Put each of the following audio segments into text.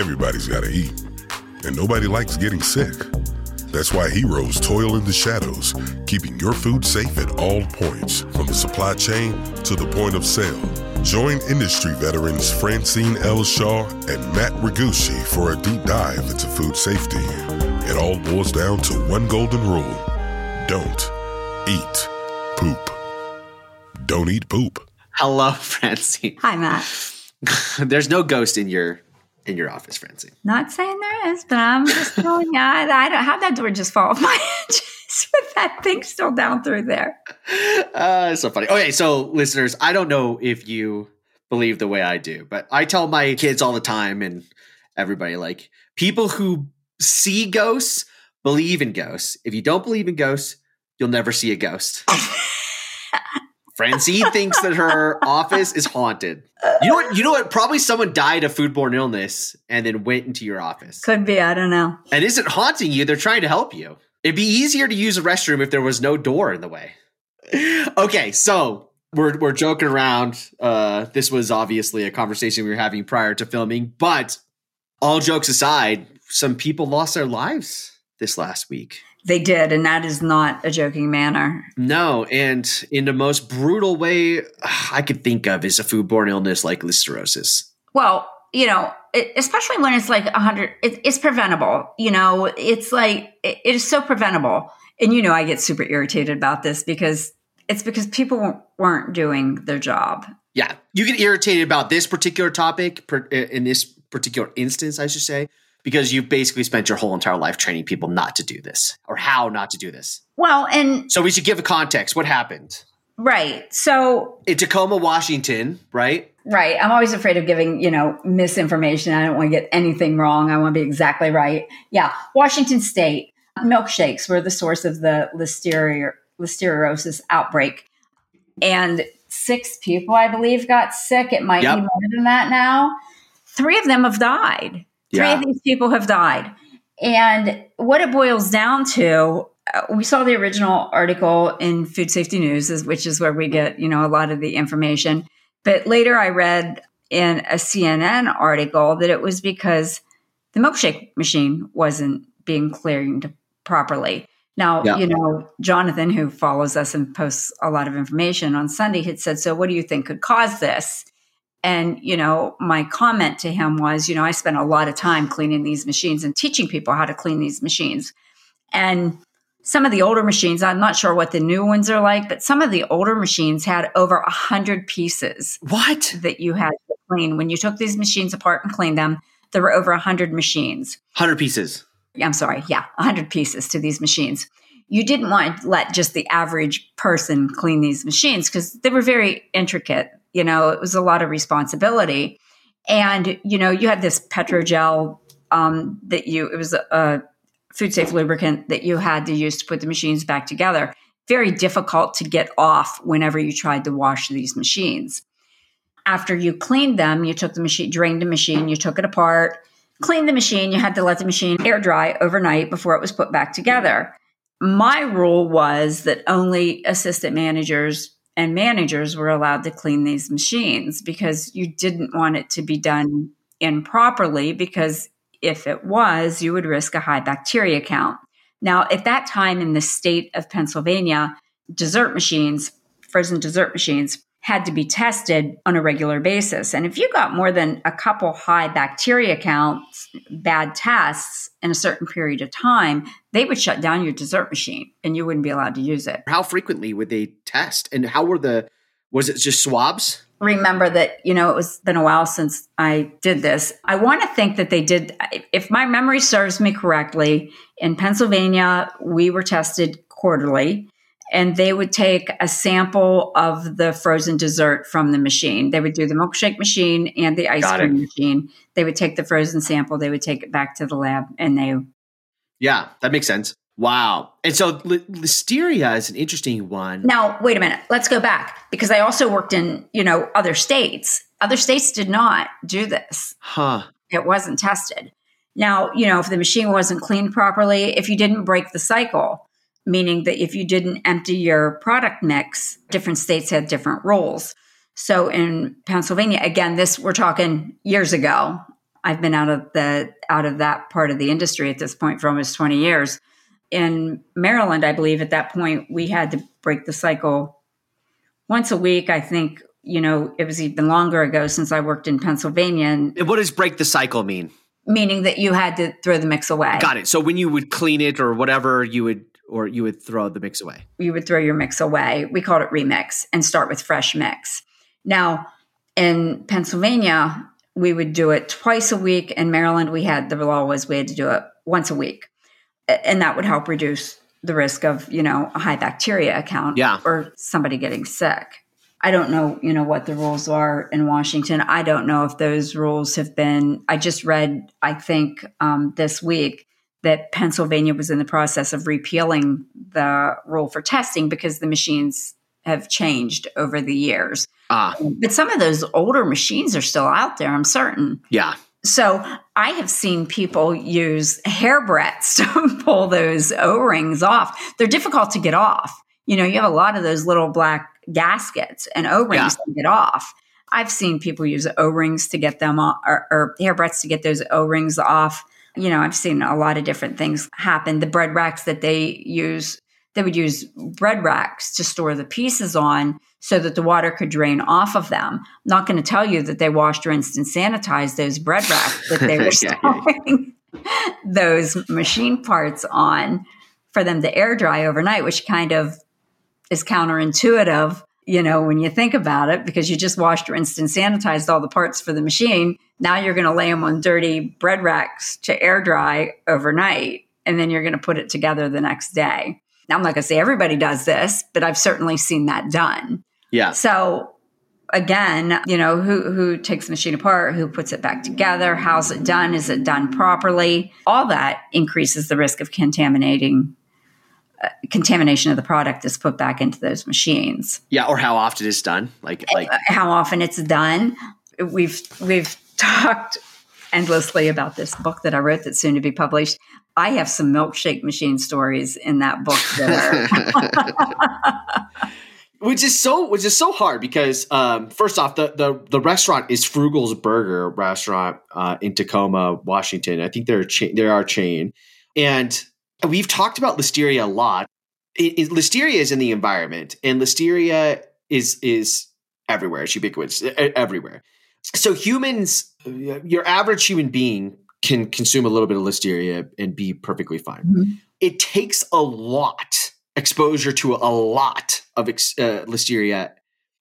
Everybody's got to eat, and nobody likes getting sick. That's why heroes toil in the shadows, keeping your food safe at all points, from the supply chain to the point of sale. Join industry veterans Francine L. Shaw and Matt Regusci for a deep dive into food safety. It all boils down to one golden rule don't eat poop. Don't eat poop. Hello, Francine. Hi, Matt. There's no ghost in your in your office, Francine. Not saying there is, but I'm just telling you, I, I don't have that door just fall off my hinges with that thing still down through there. Uh, it's so funny. Okay, so listeners, I don't know if you believe the way I do, but I tell my kids all the time and everybody like people who see ghosts believe in ghosts. If you don't believe in ghosts, you'll never see a ghost. Francine thinks that her office is haunted. You know what? You know what? Probably someone died of foodborne illness and then went into your office. Could be, I don't know. And isn't haunting you? They're trying to help you. It'd be easier to use a restroom if there was no door in the way. okay, so we're we're joking around. Uh, this was obviously a conversation we were having prior to filming, but all jokes aside, some people lost their lives this last week. They did, and that is not a joking manner. No, and in the most brutal way I could think of is a foodborne illness like listeriosis. Well, you know, it, especially when it's like a hundred, it, it's preventable. You know, it's like it, it is so preventable, and you know, I get super irritated about this because it's because people weren't doing their job. Yeah, you get irritated about this particular topic per, in this particular instance, I should say, because you've basically spent your whole entire life training people not to do this or how not to do this. Well, and So we should give a context. What happened? right, so In Tacoma, Washington, right? Right. I'm always afraid of giving, you know, misinformation. I don't want to get anything wrong. I want to be exactly right. Yeah. Washington State milkshakes were the source of the listeria, listeriosis outbreak. And six people, I believe, got sick. It might Yep. be more than that now. Three of them have died. Three Yeah. of these people have died. And what it boils down to, uh, we saw the original article in Food Safety News, which is where we get, you know, a lot of the information. But later I read in a CNN article that it was because the milkshake machine wasn't being cleaned properly. Now, Yeah. you know, Jonathan, who follows us and posts a lot of information on Sunday, had said, So, what do you think could cause this? And, you know, my comment to him was, you know, I spent a lot of time cleaning these machines and teaching people how to clean these machines. And some of the older machines, I'm not sure what the new ones are like, but some of the older machines had over a hundred pieces What? that you had to clean. When you took these machines apart and cleaned them, there were over a hundred machines. 100 pieces. I'm sorry, yeah, a hundred pieces to these machines. You didn't want to let just the average person clean these machines because they were very intricate. You know, it was a lot of responsibility. And, you know, you had this Petrogel um, that you, it was a, a food safe lubricant that you had to use to put the machines back together. Very difficult to get off whenever you tried to wash these machines. After you cleaned them, you took the machine, drained the machine, you took it apart, cleaned the machine. You had to let the machine air dry overnight before it was put back together. My rule was that only assistant managers and managers were allowed to clean these machines because you didn't want it to be done improperly because if it was, you would risk a high bacteria count. Now, at that time in the state of Pennsylvania, dessert machines, frozen dessert machines, had to be tested on a regular basis. And if you got more than a couple high bacteria counts, bad tests in a certain period of time, they would shut down your dessert machine and you wouldn't be allowed to use it. How frequently would they test? And how were the, was it just swabs? remember that you know it was been a while since I did this. I want to think that they did if my memory serves me correctly in Pennsylvania we were tested quarterly and they would take a sample of the frozen dessert from the machine. They would do the milkshake machine and the ice Got cream it. machine. They would take the frozen sample, they would take it back to the lab and they Yeah, that makes sense. Wow. And so li- listeria is an interesting one. Now, wait a minute. Let's go back because I also worked in, you know, other states. Other states did not do this. Huh. it wasn't tested. Now, you know, if the machine wasn't cleaned properly, if you didn't break the cycle, meaning that if you didn't empty your product mix, different states had different rules. So in Pennsylvania, again, this we're talking years ago. I've been out of the out of that part of the industry at this point for almost 20 years. In Maryland, I believe at that point we had to break the cycle once a week. I think you know it was even longer ago since I worked in Pennsylvania. And what does break the cycle mean? Meaning that you had to throw the mix away. Got it. So when you would clean it or whatever, you would or you would throw the mix away. You would throw your mix away. We called it remix and start with fresh mix. Now in Pennsylvania, we would do it twice a week. In Maryland, we had the law was we had to do it once a week, and that would help reduce the risk of you know a high bacteria count yeah. or somebody getting sick. I don't know, you know, what the rules are in Washington. I don't know if those rules have been. I just read, I think, um, this week that Pennsylvania was in the process of repealing the rule for testing because the machines have changed over the years. Ah. But some of those older machines are still out there, I'm certain. Yeah. So I have seen people use hair to pull those O rings off. They're difficult to get off. You know, you have a lot of those little black gaskets and O rings yeah. to get off. I've seen people use O rings to get them off, or, or hair to get those O rings off. You know, I've seen a lot of different things happen. The bread racks that they use they would use bread racks to store the pieces on so that the water could drain off of them. I'm not going to tell you that they washed, rinsed, and sanitized those bread racks that they were storing those machine parts on for them to air dry overnight, which kind of is counterintuitive, you know, when you think about it, because you just washed, rinsed, and sanitized all the parts for the machine. Now you're going to lay them on dirty bread racks to air dry overnight, and then you're going to put it together the next day. Now, I'm not going to say everybody does this, but I've certainly seen that done. Yeah. So again, you know, who who takes the machine apart, who puts it back together, how's it done, is it done properly? All that increases the risk of contaminating contamination of the product that's put back into those machines. Yeah, or how often it's done, like like uh, how often it's done. We've we've talked endlessly about this book that I wrote that's soon to be published. I have some milkshake machine stories in that book that are which is so which is so hard because um, first off the, the the restaurant is Frugal's Burger restaurant uh, in Tacoma, Washington. I think they're a chain, they are a chain, and we've talked about listeria a lot. It, it, listeria is in the environment, and listeria is is everywhere. It's ubiquitous everywhere. So humans, your average human being can consume a little bit of listeria and be perfectly fine. Mm-hmm. It takes a lot exposure to a lot of ex- uh, listeria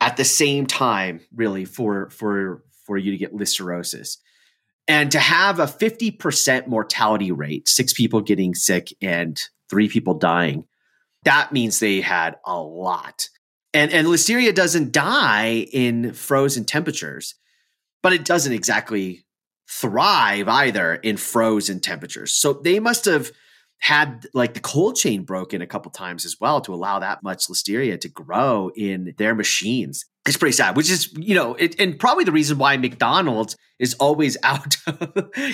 at the same time, really, for for for you to get listeriosis. And to have a 50% mortality rate, six people getting sick and three people dying, that means they had a lot. And, and listeria doesn't die in frozen temperatures, but it doesn't exactly thrive either in frozen temperatures. So they must have had like the cold chain broken a couple times as well to allow that much listeria to grow in their machines. It's pretty sad, which is, you know, it, and probably the reason why McDonald's is always out.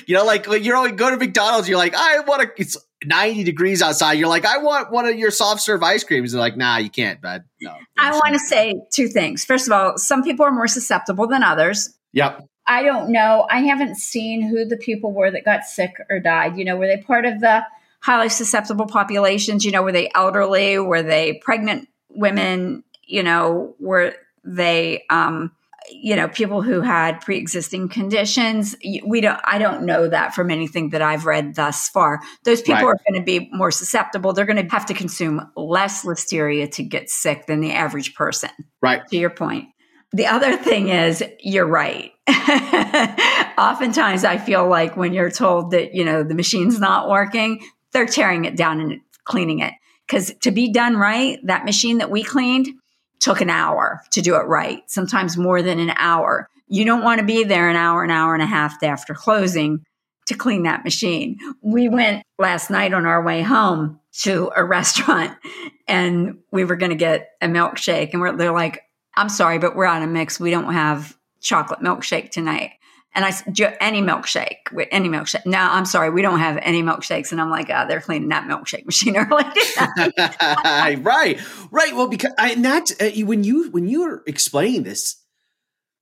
you know, like you're always go to McDonald's, you're like, I want to, it's 90 degrees outside. You're like, I want one of your soft serve ice creams. They're like, nah, you can't, bud. No. I want to say two things. First of all, some people are more susceptible than others. Yep. I don't know. I haven't seen who the people were that got sick or died. You know, were they part of the highly susceptible populations? You know, were they elderly? Were they pregnant women? You know, were they, um, you know, people who had pre-existing conditions? We don't. I don't know that from anything that I've read thus far. Those people right. are going to be more susceptible. They're going to have to consume less listeria to get sick than the average person. Right. To your point. The other thing is, you're right. Oftentimes, I feel like when you're told that, you know, the machine's not working, they're tearing it down and cleaning it. Because to be done right, that machine that we cleaned took an hour to do it right, sometimes more than an hour. You don't want to be there an hour, an hour and a half after closing to clean that machine. We went last night on our way home to a restaurant and we were going to get a milkshake. And they're like, I'm sorry, but we're out of mix. We don't have chocolate milkshake tonight. And I any milkshake, with any milkshake. No, I'm sorry, we don't have any milkshakes. And I'm like, oh, they're cleaning that milkshake machine early. right, right. Well, because I, and that's uh, when you when you were explaining this,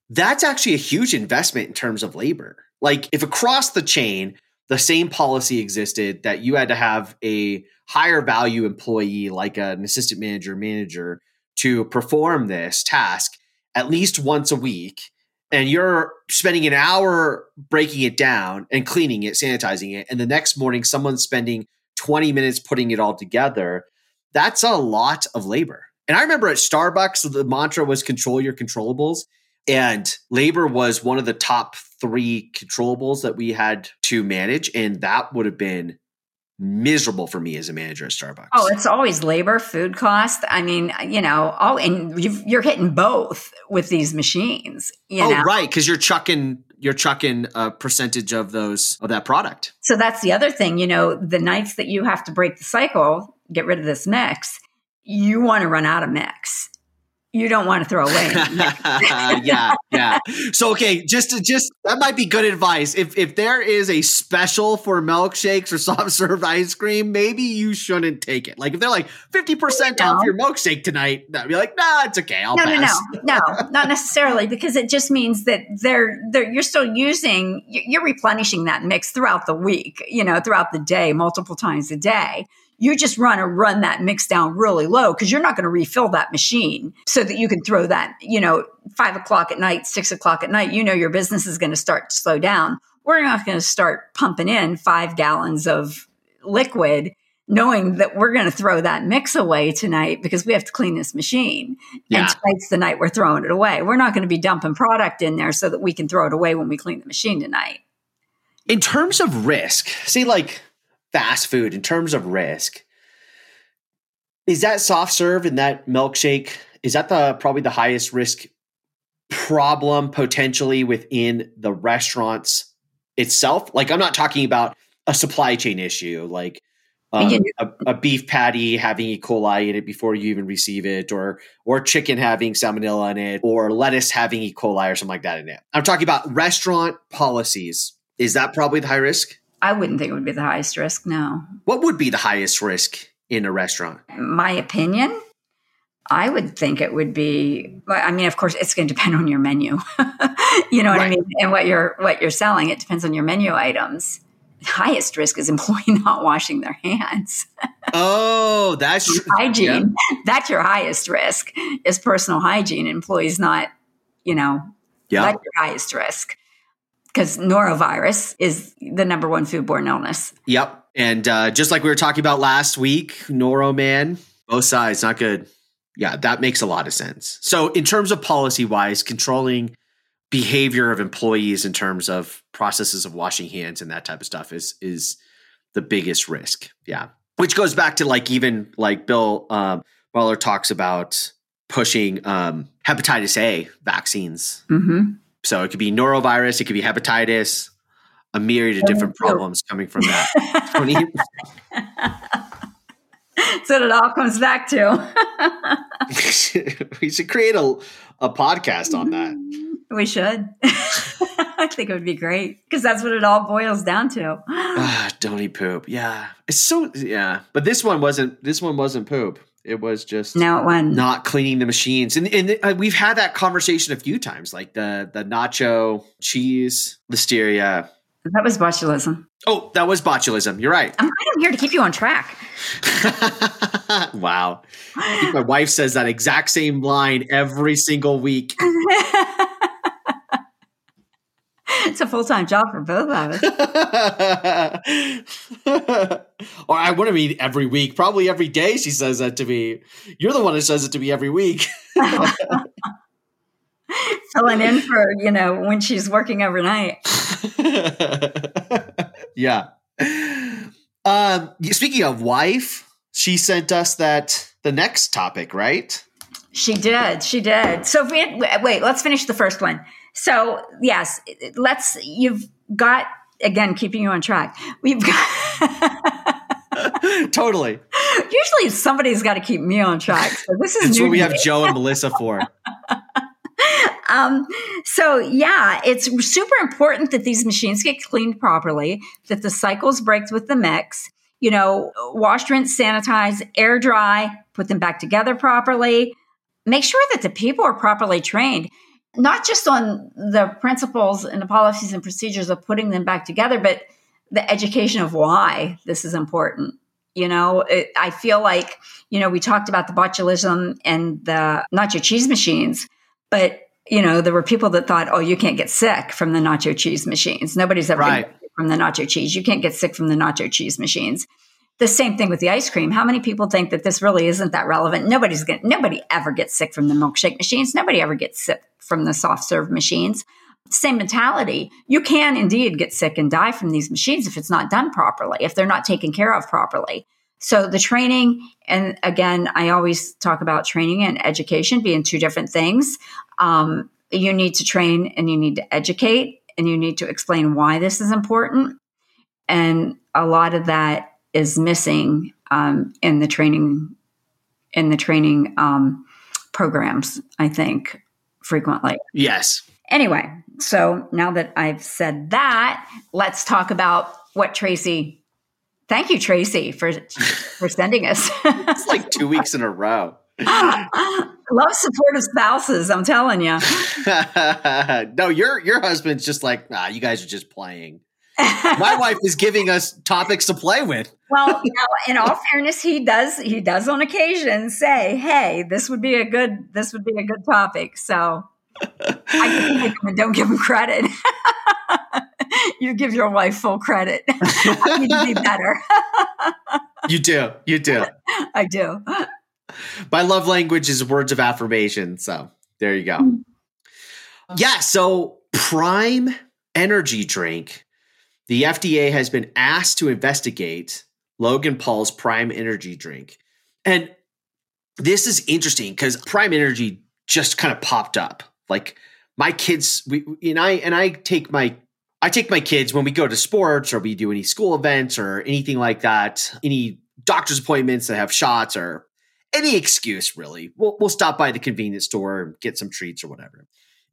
that's actually a huge investment in terms of labor. Like if across the chain, the same policy existed that you had to have a higher value employee like an assistant manager, manager to perform this task at least once a week and you're spending an hour breaking it down and cleaning it, sanitizing it, and the next morning someone's spending 20 minutes putting it all together, that's a lot of labor. And I remember at Starbucks, the mantra was control your controllables. And labor was one of the top three controllables that we had to manage. And that would have been miserable for me as a manager at Starbucks. Oh, it's always labor, food cost. I mean, you know, oh, and you are hitting both with these machines. You oh, know? right, because you're chucking you're chucking a percentage of those of that product. So that's the other thing. You know, the nights that you have to break the cycle, get rid of this mix, you want to run out of mix you don't want to throw away. yeah, yeah. So okay, just to, just that might be good advice. If if there is a special for milkshakes or soft serve ice cream, maybe you shouldn't take it. Like if they're like fifty percent no. off your milkshake tonight, that'd be like, nah, it's okay. I'll no, pass. no, no, no, not necessarily because it just means that they're they're you're still using you're replenishing that mix throughout the week. You know, throughout the day, multiple times a day you just run to run that mix down really low because you're not going to refill that machine so that you can throw that, you know, five o'clock at night, six o'clock at night, you know, your business is going to start to slow down. We're not going to start pumping in five gallons of liquid knowing that we're going to throw that mix away tonight because we have to clean this machine. Yeah. And tonight's the night we're throwing it away. We're not going to be dumping product in there so that we can throw it away when we clean the machine tonight. In terms of risk, see, like fast food in terms of risk. Is that soft serve and that milkshake? Is that the probably the highest risk problem potentially within the restaurants itself? Like I'm not talking about a supply chain issue, like um, a, a, beef patty having E. coli in it before you even receive it, or or chicken having salmonella in it, or lettuce having E. coli or something like that in it. I'm talking about restaurant policies. Is that probably the high risk? I wouldn't think it would be the highest risk, no. What would be the highest risk in a restaurant? My opinion, I would think it would be I mean of course it's going to depend on your menu. you know what right. I mean and what you're what you're selling it depends on your menu items. The highest risk is employee not washing their hands. Oh, that's hygiene. Yeah. That's your highest risk is personal hygiene. Employees not, you know, yeah. that's your highest risk because norovirus is the number one foodborne illness. Yep. And uh, just like we were talking about last week, Noro man, both sides, not good. Yeah, that makes a lot of sense. So, in terms of policy wise, controlling behavior of employees in terms of processes of washing hands and that type of stuff is is the biggest risk. Yeah, which goes back to like even like Bill um, Marler talks about pushing um, hepatitis A vaccines. Mm-hmm. So it could be norovirus, it could be hepatitis, a myriad of different problems coming from that. so it all comes back to. we should create a, a podcast on that. We should. I think it would be great because that's what it all boils down to. ah, don't eat poop. Yeah, it's so yeah. But this one wasn't. This one wasn't poop. It was just now it went not cleaning the machines, and and uh, we've had that conversation a few times, like the the nacho cheese listeria. That was botulism. Oh, that was botulism. You're right. I'm, I'm here to keep you on track. wow. my wife says that exact same line every single week. it's a full time job for both of us. or I want to mean every week, probably every day. She says that to me. You're the one who says it to me every week. Filling in for you know when she's working overnight. yeah. Um, speaking of wife, she sent us that the next topic, right? She did. She did. So we, wait, let's finish the first one. So yes, let's. You've got again keeping you on track. We've got. totally. Usually somebody's got to keep me on track. So this is what we have Joe and Melissa for. um, so yeah, it's super important that these machines get cleaned properly, that the cycles break with the mix. You know, wash, rinse, sanitize, air dry, put them back together properly. Make sure that the people are properly trained not just on the principles and the policies and procedures of putting them back together, but the education of why this is important. You know, it, I feel like, you know, we talked about the botulism and the nacho cheese machines, but, you know, there were people that thought, oh, you can't get sick from the nacho cheese machines. Nobody's ever right. from the nacho cheese. You can't get sick from the nacho cheese machines. The same thing with the ice cream. How many people think that this really isn't that relevant? Nobody's going nobody ever gets sick from the milkshake machines. Nobody ever gets sick from the soft serve machines. Same mentality. You can indeed get sick and die from these machines if it's not done properly, if they're not taken care of properly. So the training, and again, I always talk about training and education being two different things. Um, you need to train and you need to educate and you need to explain why this is important. And a lot of that is missing um, in the training in the training um, programs. I think frequently. Yes. Anyway, so now that I've said that, let's talk about what Tracy. Thank you, Tracy, for for sending us. it's like two weeks in a row. Love supportive spouses. I'm telling you. no, your your husband's just like, ah, you guys are just playing. My wife is giving us topics to play with. well, you know, in all fairness, he does he does on occasion say, "Hey, this would be a good this would be a good topic." So I don't give him credit. you give your wife full credit. I need to be better. you do. You do. I do. My love language is words of affirmation. So there you go. Mm. Yeah. So Prime Energy Drink the FDA has been asked to investigate Logan Paul's Prime Energy drink. And this is interesting because Prime Energy just kind of popped up. Like my kids, we and I and I take my I take my kids when we go to sports or we do any school events or anything like that, any doctor's appointments that have shots or any excuse really. We'll, we'll stop by the convenience store and get some treats or whatever.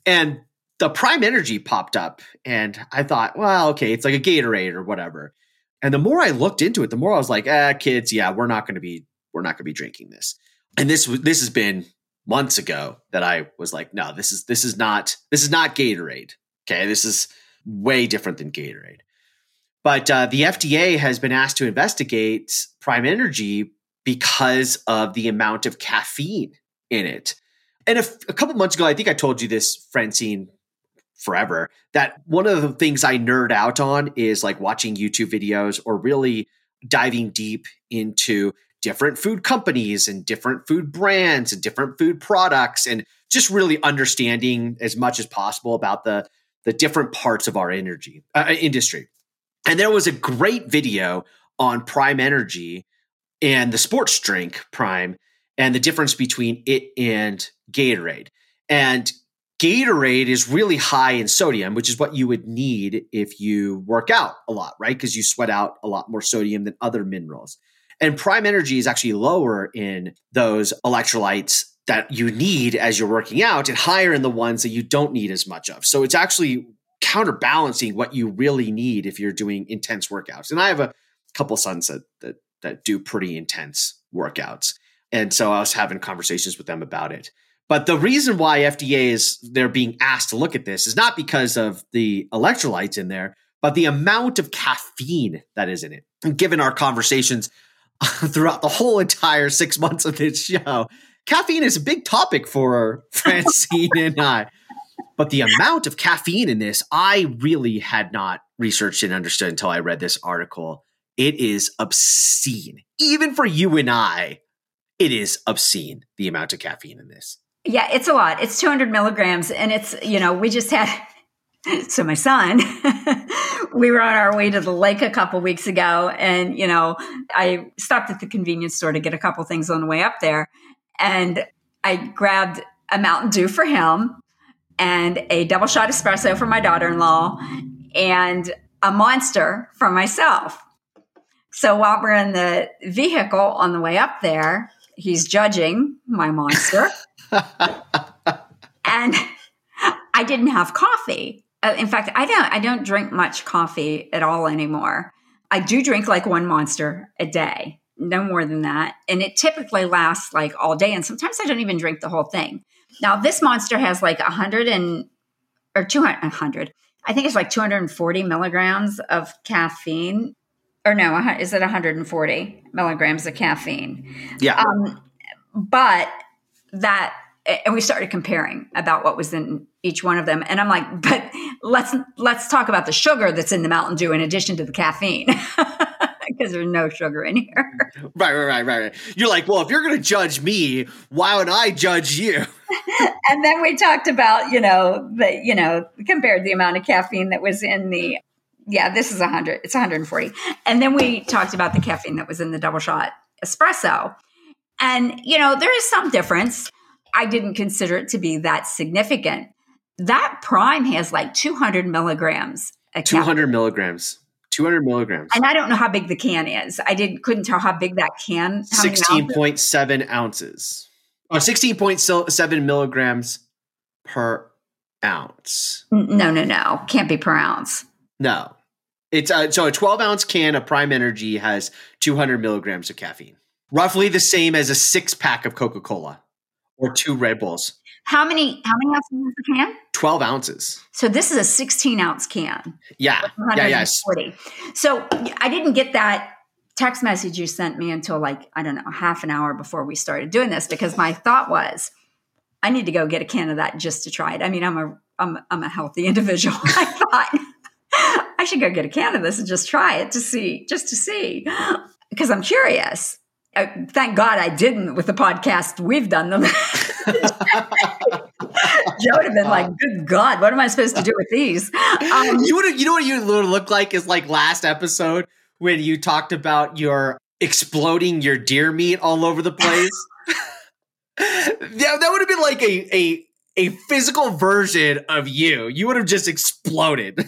And the Prime Energy popped up, and I thought, well, okay, it's like a Gatorade or whatever. And the more I looked into it, the more I was like, ah, kids, yeah, we're not going to be, we're not going to be drinking this. And this this has been months ago that I was like, no, this is this is not this is not Gatorade. Okay, this is way different than Gatorade. But uh, the FDA has been asked to investigate Prime Energy because of the amount of caffeine in it. And a, a couple months ago, I think I told you this, Francine, forever that one of the things I nerd out on is like watching YouTube videos or really diving deep into different food companies and different food brands and different food products and just really understanding as much as possible about the the different parts of our energy uh, uh industry. And there was a great video on Prime Energy and the sports drink Prime and the difference between it and Gatorade. And Gatorade is really high in sodium, which is what you would need if you work out a lot, right? Because you sweat out a lot more sodium than other minerals. And Prime Energy is actually lower in those electrolytes that you need as you're working out and higher in the ones that you don't need as much of. So it's actually counterbalancing what you really need if you're doing intense workouts. And I have a couple sons that that that do pretty intense workouts. And so I was having conversations with them about it. But the reason why FDA is they're being asked to look at this is not because of the electrolytes in there, but the amount of caffeine that is in it. And given our conversations throughout the whole entire six months of this show, caffeine is a big topic for Francine and I. But the amount of caffeine in this, I really had not researched and understood until I read this article. It is obscene. Even for you and I, it is obscene the amount of caffeine in this. Yeah, it's a lot. It's 200 milligrams. And it's, you know, we just had, so my son, we were on our way to the lake a couple weeks ago. And, you know, I stopped at the convenience store to get a couple things on the way up there. And I grabbed a Mountain Dew for him and a double shot espresso for my daughter in law and a monster for myself. So while we're in the vehicle on the way up there, he's judging my monster. and I didn't have coffee. Uh, in fact, I don't I don't drink much coffee at all anymore. I do drink like one monster a day, no more than that, and it typically lasts like all day and sometimes I don't even drink the whole thing. Now this monster has like 100 and or 200, 100. I think it's like 240 milligrams of caffeine. Or no, is it 140 milligrams of caffeine? Yeah. Um, but that and we started comparing about what was in each one of them. And i'm like but let's let's talk about the sugar that's in the mountain dew in addition to the caffeine because there's no sugar in here. Right right right right you're like well if you're going to judge me why would i judge you? And then we talked about you know the you know compared the amount of caffeine that was in the yeah this is 100 it's 140 and then we talked about the caffeine that was in the double shot espresso and you know there is some difference I didn't consider it to be that significant. That prime has like 200 milligrams. 200 milligrams. 200 milligrams. And I don't know how big the can is. I didn't couldn't tell how big that can. 16.7 ounces. Or 16.7 milligrams per ounce. No, no, no. Can't be per ounce. No. It's uh, so a 12 ounce can of Prime Energy has 200 milligrams of caffeine, roughly the same as a six pack of Coca Cola or two Red Bulls. How many? How many ounces is the can? Twelve ounces. So this is a sixteen ounce can. Yeah. Yeah. Yes. So I didn't get that text message you sent me until like I don't know half an hour before we started doing this because my thought was I need to go get a can of that just to try it. I mean I'm a I'm I'm a healthy individual. I thought I should go get a can of this and just try it to see just to see because I'm curious. Uh, thank God I didn't with the podcast we've done them. Joe would have been like, "Good God, what am I supposed to do with these?" Um, you would, you know what you would look like is like last episode when you talked about your exploding your deer meat all over the place. yeah, that would have been like a a a physical version of you. You would have just exploded.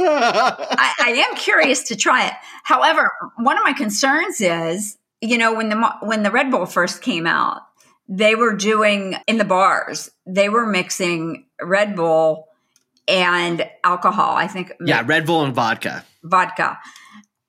I, I am curious to try it. However, one of my concerns is you know when the when the Red Bull first came out, they were doing in the bars. They were mixing Red Bull and alcohol. I think. Yeah, Red Bull and vodka. Vodka.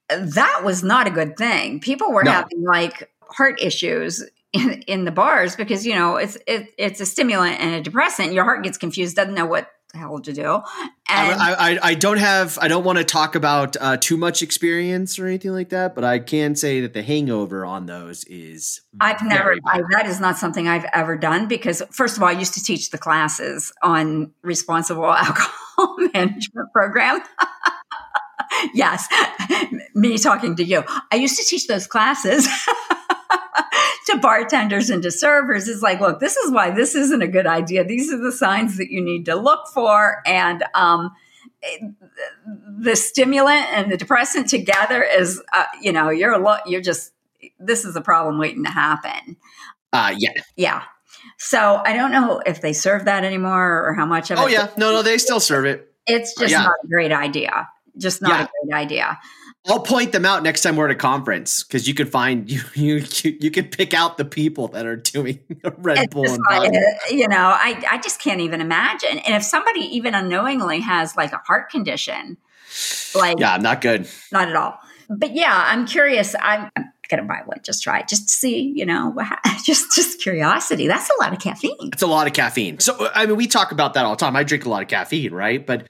That was not a good thing. People were no. having like heart issues in, in the bars because you know it's it, it's a stimulant and a depressant. Your heart gets confused, doesn't know what hell to do. And I, I, I don't have, I don't want to talk about uh, too much experience or anything like that, but I can say that the hangover on those is. I've never, I, that is not something I've ever done because, first of all, I used to teach the classes on responsible alcohol management program. yes, me talking to you. I used to teach those classes. To bartenders and to servers is like, look, this is why this isn't a good idea. These are the signs that you need to look for. And um, the stimulant and the depressant together is, uh, you know, you're a lo- you're just this is a problem waiting to happen. Uh, yeah, yeah. So I don't know if they serve that anymore or how much of oh, it. Oh yeah, no, no, they still serve it. It's just yeah. not a great idea. Just not yeah. a great idea. I'll point them out next time we're at a conference because you can find you you you can pick out the people that are doing Red it's Bull. And like, uh, you know, I I just can't even imagine. And if somebody even unknowingly has like a heart condition, like yeah, not good, not at all. But yeah, I'm curious. I'm, I'm gonna buy one. Just try it, just to see. You know, just just curiosity. That's a lot of caffeine. It's a lot of caffeine. So I mean, we talk about that all the time. I drink a lot of caffeine, right? But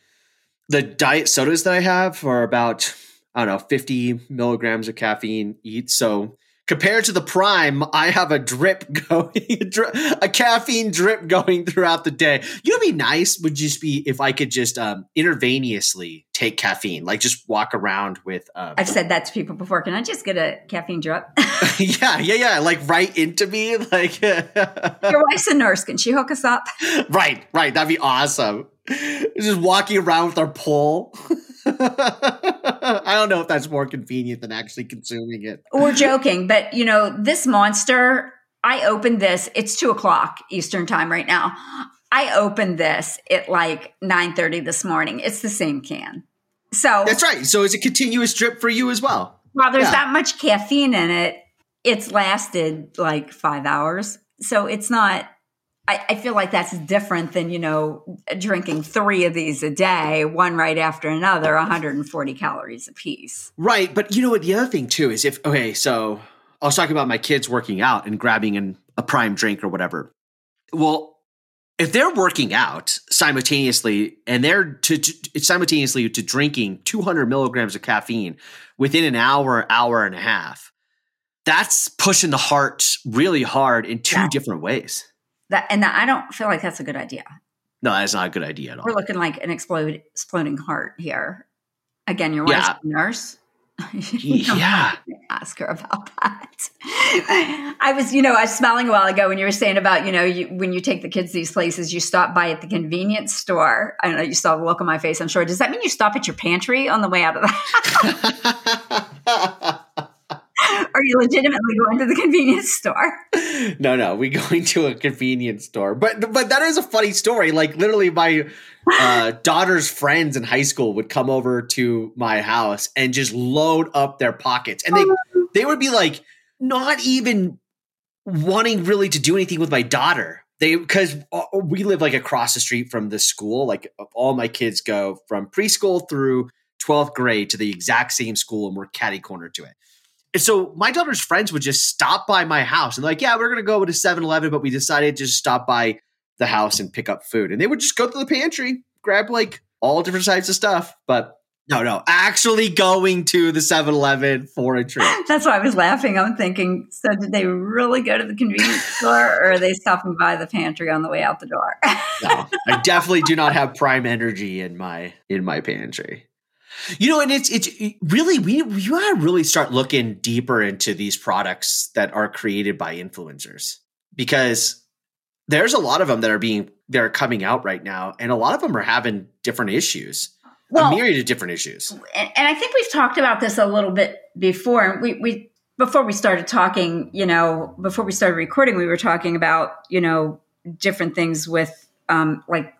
the diet sodas that I have are about I don't know, 50 milligrams of caffeine each. So compared to the prime, I have a drip going, a, caffeine drip going throughout the day. You know, be nice would just be if I could just um, intravenously take caffeine, like just walk around with. Um, I've said that to people before. Can I just get a caffeine drip? yeah, yeah, yeah. Like right into me. Like your wife's a nurse. Can she hook us up? Right, right. That'd be awesome. Just walking around with our pole. I don't know if that's more convenient than actually consuming it. We're joking, but you know, this monster, I opened this, it's two o'clock Eastern time right now. I opened this at like 9 30 this morning. It's the same can. So That's right. So it's a continuous drip for you as well. While there's yeah. that much caffeine in it, it's lasted like five hours. So it's not I, I, feel like that's different than, you know, drinking three of these a day, one right after another, 140 calories a piece. Right. But you know what? The other thing, too, is if, okay, so I was talking about my kids working out and grabbing an, a prime drink or whatever. Well, if they're working out simultaneously and they're to, to, simultaneously to drinking 200 milligrams of caffeine within an hour, hour and a half, that's pushing the heart really hard in two yeah. different ways. That and that, I don't feel like that's a good idea. No, that's not a good idea at all. We're looking like an explode, exploding heart here. Again, your wife's yeah. a nurse. yeah. Ask her about that. I was, you know, I was smiling a while ago when you were saying about, you know, you, when you take the kids these places, you stop by at the convenience store. I don't know, you saw the look on my face, I'm sure. Does that mean you stop at your pantry on the way out of the house? Are you legitimately going to the convenience store? No, no, we going to a convenience store. But but that is a funny story. Like literally my uh, daughter's friends in high school would come over to my house and just load up their pockets. And they they would be like not even wanting really to do anything with my daughter. They because uh, we live like across the street from the school. Like all my kids go from preschool through 12th grade to the exact same school and we're catty corner to it. And so my daughter's friends would just stop by my house and like, yeah, we're gonna go to 7-Eleven, but we decided to just stop by the house and pick up food. And they would just go to the pantry, grab like all different types of stuff. But no, no, actually going to the 7 Eleven for a treat. That's why I was laughing. I'm thinking, so did they really go to the convenience store or are they stopping by the pantry on the way out the door? no, I definitely do not have prime energy in my in my pantry. You know, and it's it's really we you gotta really start looking deeper into these products that are created by influencers because there's a lot of them that are being that are coming out right now, and a lot of them are having different issues. Well, a myriad of different issues. And, and I think we've talked about this a little bit before. We we before we started talking, you know, before we started recording, we were talking about you know different things with um, like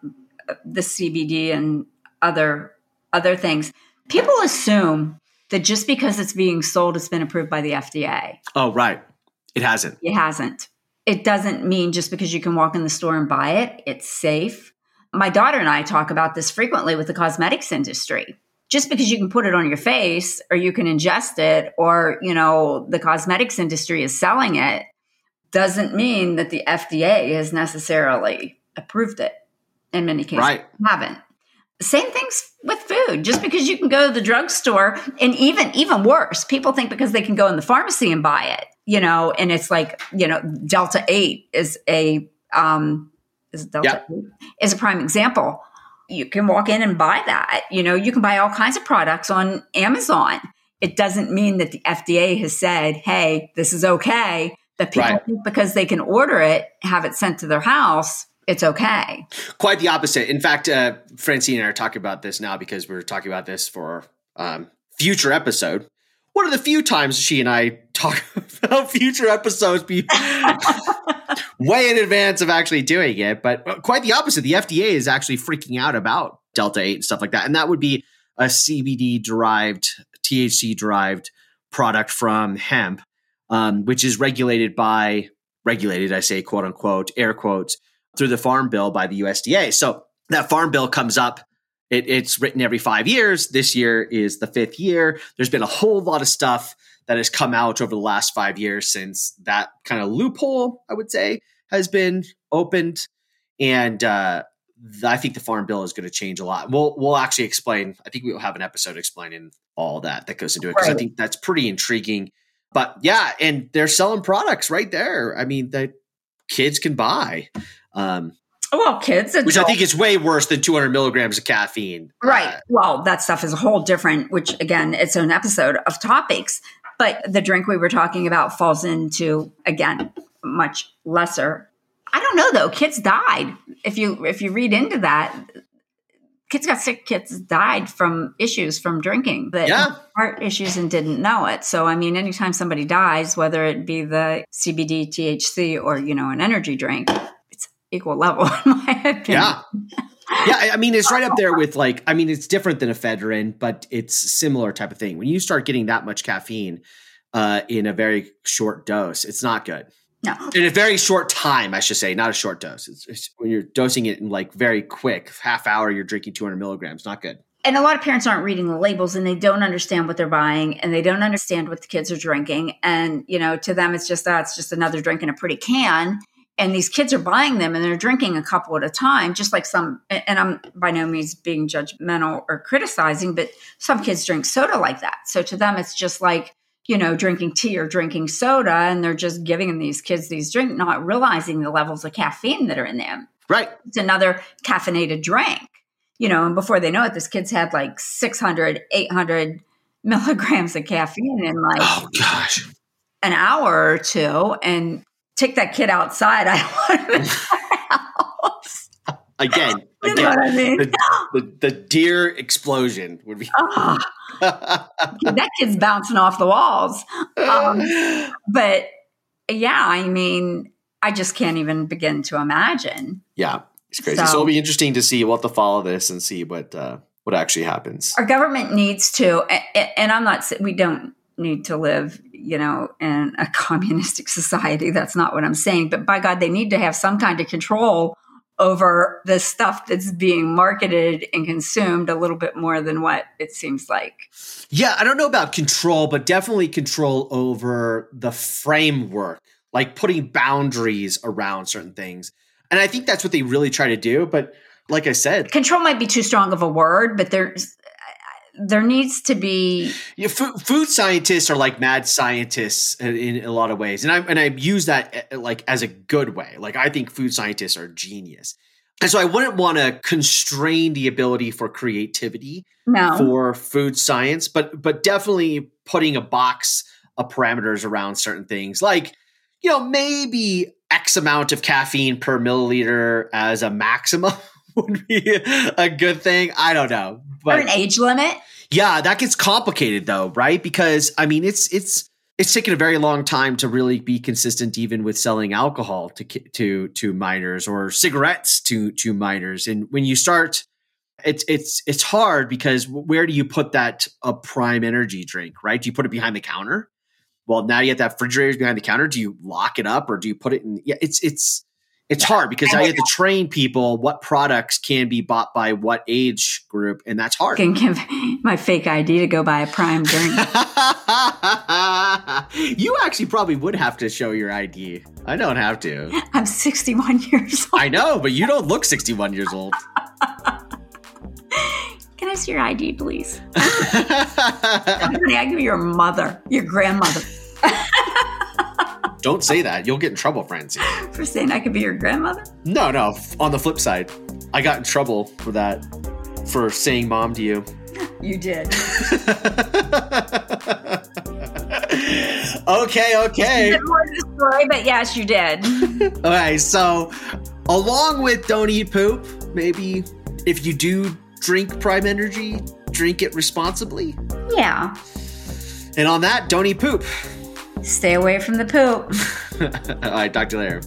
the CBD and other other things. People assume that just because it's being sold, it's been approved by the FDA. Oh, right. It hasn't. It hasn't. It doesn't mean just because you can walk in the store and buy it, it's safe. My daughter and I talk about this frequently with the cosmetics industry. Just because you can put it on your face or you can ingest it or, you know, the cosmetics industry is selling it doesn't mean that the FDA has necessarily approved it. In many cases, right. haven't. Same things with food. Just because you can go to the drugstore, and even even worse, people think because they can go in the pharmacy and buy it, you know, and it's like, you know, Delta 8 is a um is Delta 8 is a prime example. You can walk in and buy that. You know, you can buy all kinds of products on Amazon. It doesn't mean that the FDA has said, "Hey, this is okay." That people right. think because they can order it, have it sent to their house, it's okay. Quite the opposite. In fact, uh, Francine and I are talking about this now because we're talking about this for um, future episode one of the few times she and I talk about future episodes be way in advance of actually doing it. But uh, quite the opposite. The FDA is actually freaking out about Delta 8 and stuff like that. And that would be a CBD derived, THC derived product from hemp, um, which is regulated by, regulated, I say quote unquote, air quotes, through the Farm Bill by the USDA. So that Farm Bill comes up it, it's written every five years. This year is the fifth year. There's been a whole lot of stuff that has come out over the last five years since that kind of loophole, I would say, has been opened. And uh, I think the farm bill is going to change a lot. We'll we'll actually explain. I think we'll have an episode explaining all that that goes into it because right. I think that's pretty intriguing. But yeah, and they're selling products right there. I mean, that kids can buy. Um, well, kids, which I think is way worse than 200 milligrams of caffeine. Right. Uh, well, that stuff is a whole different, which again, it's an episode of topics. But the drink we were talking about falls into again much lesser. I don't know though. Kids died. If you if you read into that, kids got sick. Kids died from issues from drinking that yeah. heart issues and didn't know it. So I mean, anytime somebody dies, whether it be the CBD, THC, or you know an energy drink, equal level, in my opinion. Yeah. Yeah, I mean, it's right up there with like, I mean, it's different than ephedrine, but it's similar type of thing. When you start getting that much caffeine uh, in a very short dose, it's not good. No. In a very short time, I should say, not a short dose. It's, it's when you're dosing it in like very quick, half hour, you're drinking 200 milligrams. Not good. And a lot of parents aren't reading the labels and they don't understand what they're buying and they don't understand what the kids are drinking. And, you know, to them, it's just that it's just another drink in a pretty can and these kids are buying them and they're drinking a couple at a time just like some and i'm by no means being judgmental or criticizing but some kids drink soda like that. So to them it's just like you know drinking tea or drinking soda and they're just giving these kids these drinks not realizing the levels of caffeine that are in them. Right. It's another caffeinated drink you know and before they know it this kid's had like 600 800 milligrams of caffeine in like oh gosh. an hour or two and take that kid outside. I want house. Again, You again, know what I mean? the, the, the deer explosion would be. Ah, that kid's bouncing off the walls. Um, but yeah, I mean, I just can't even begin to imagine. yeah, it's crazy. So, So- it'll be interesting to see. We'll have to follow this and see what uh, what actually happens. Our government needs to, a- a- and I'm not, we don't need to live, you know, in a communistic society. That's not what I'm saying. But by God, they need to have some kind of control over the stuff that's being marketed and consumed a little bit more than what it seems like. Yeah, I don't know about control, but definitely control over the framework, like putting boundaries around certain things. And I think that's what they really try to do. But like I said, Control might be too strong of a word, but there's there needs to be Yeah, food, food scientists are like mad scientists in, in a lot of ways, and I and I use that uh, like as a good way. Like I think food scientists are genius, and so I wouldn't want to constrain the ability for creativity no. for food science, but but definitely putting a box of parameters around certain things, like you know maybe X amount of caffeine per milliliter as a maximum would be a good thing. I don't know, or but an age limit. yeah, that gets complicated though, right? Because I mean, it's it's it's taken a very long time to really be consistent, even with selling alcohol to to to minors or cigarettes to to minors. And when you start, it's it's it's hard because where do you put that a prime energy drink, right? Do you put it behind the counter? Well, now you have that refrigerator behind the counter. Do you lock it up or do you put it in? Yeah, it's it's it's hard because I have to train people what products can be bought by what age group, and that's hard. can give my fake ID to go buy a prime drink. you actually probably would have to show your ID. I don't have to. I'm 61 years old. I know, but you don't look 61 years old. Can I see your ID, please? I give you your mother, your grandmother, don't say that. You'll get in trouble, Francie. for saying I could be your grandmother. No, no. On the flip side, I got in trouble for that, for saying mom to you. You did. okay, okay. More the story, but yes, you did. Okay, so along with don't eat poop, maybe if you do drink Prime Energy, drink it responsibly. Yeah. And on that, don't eat poop. Stay away from the poop. All right, talk to you later.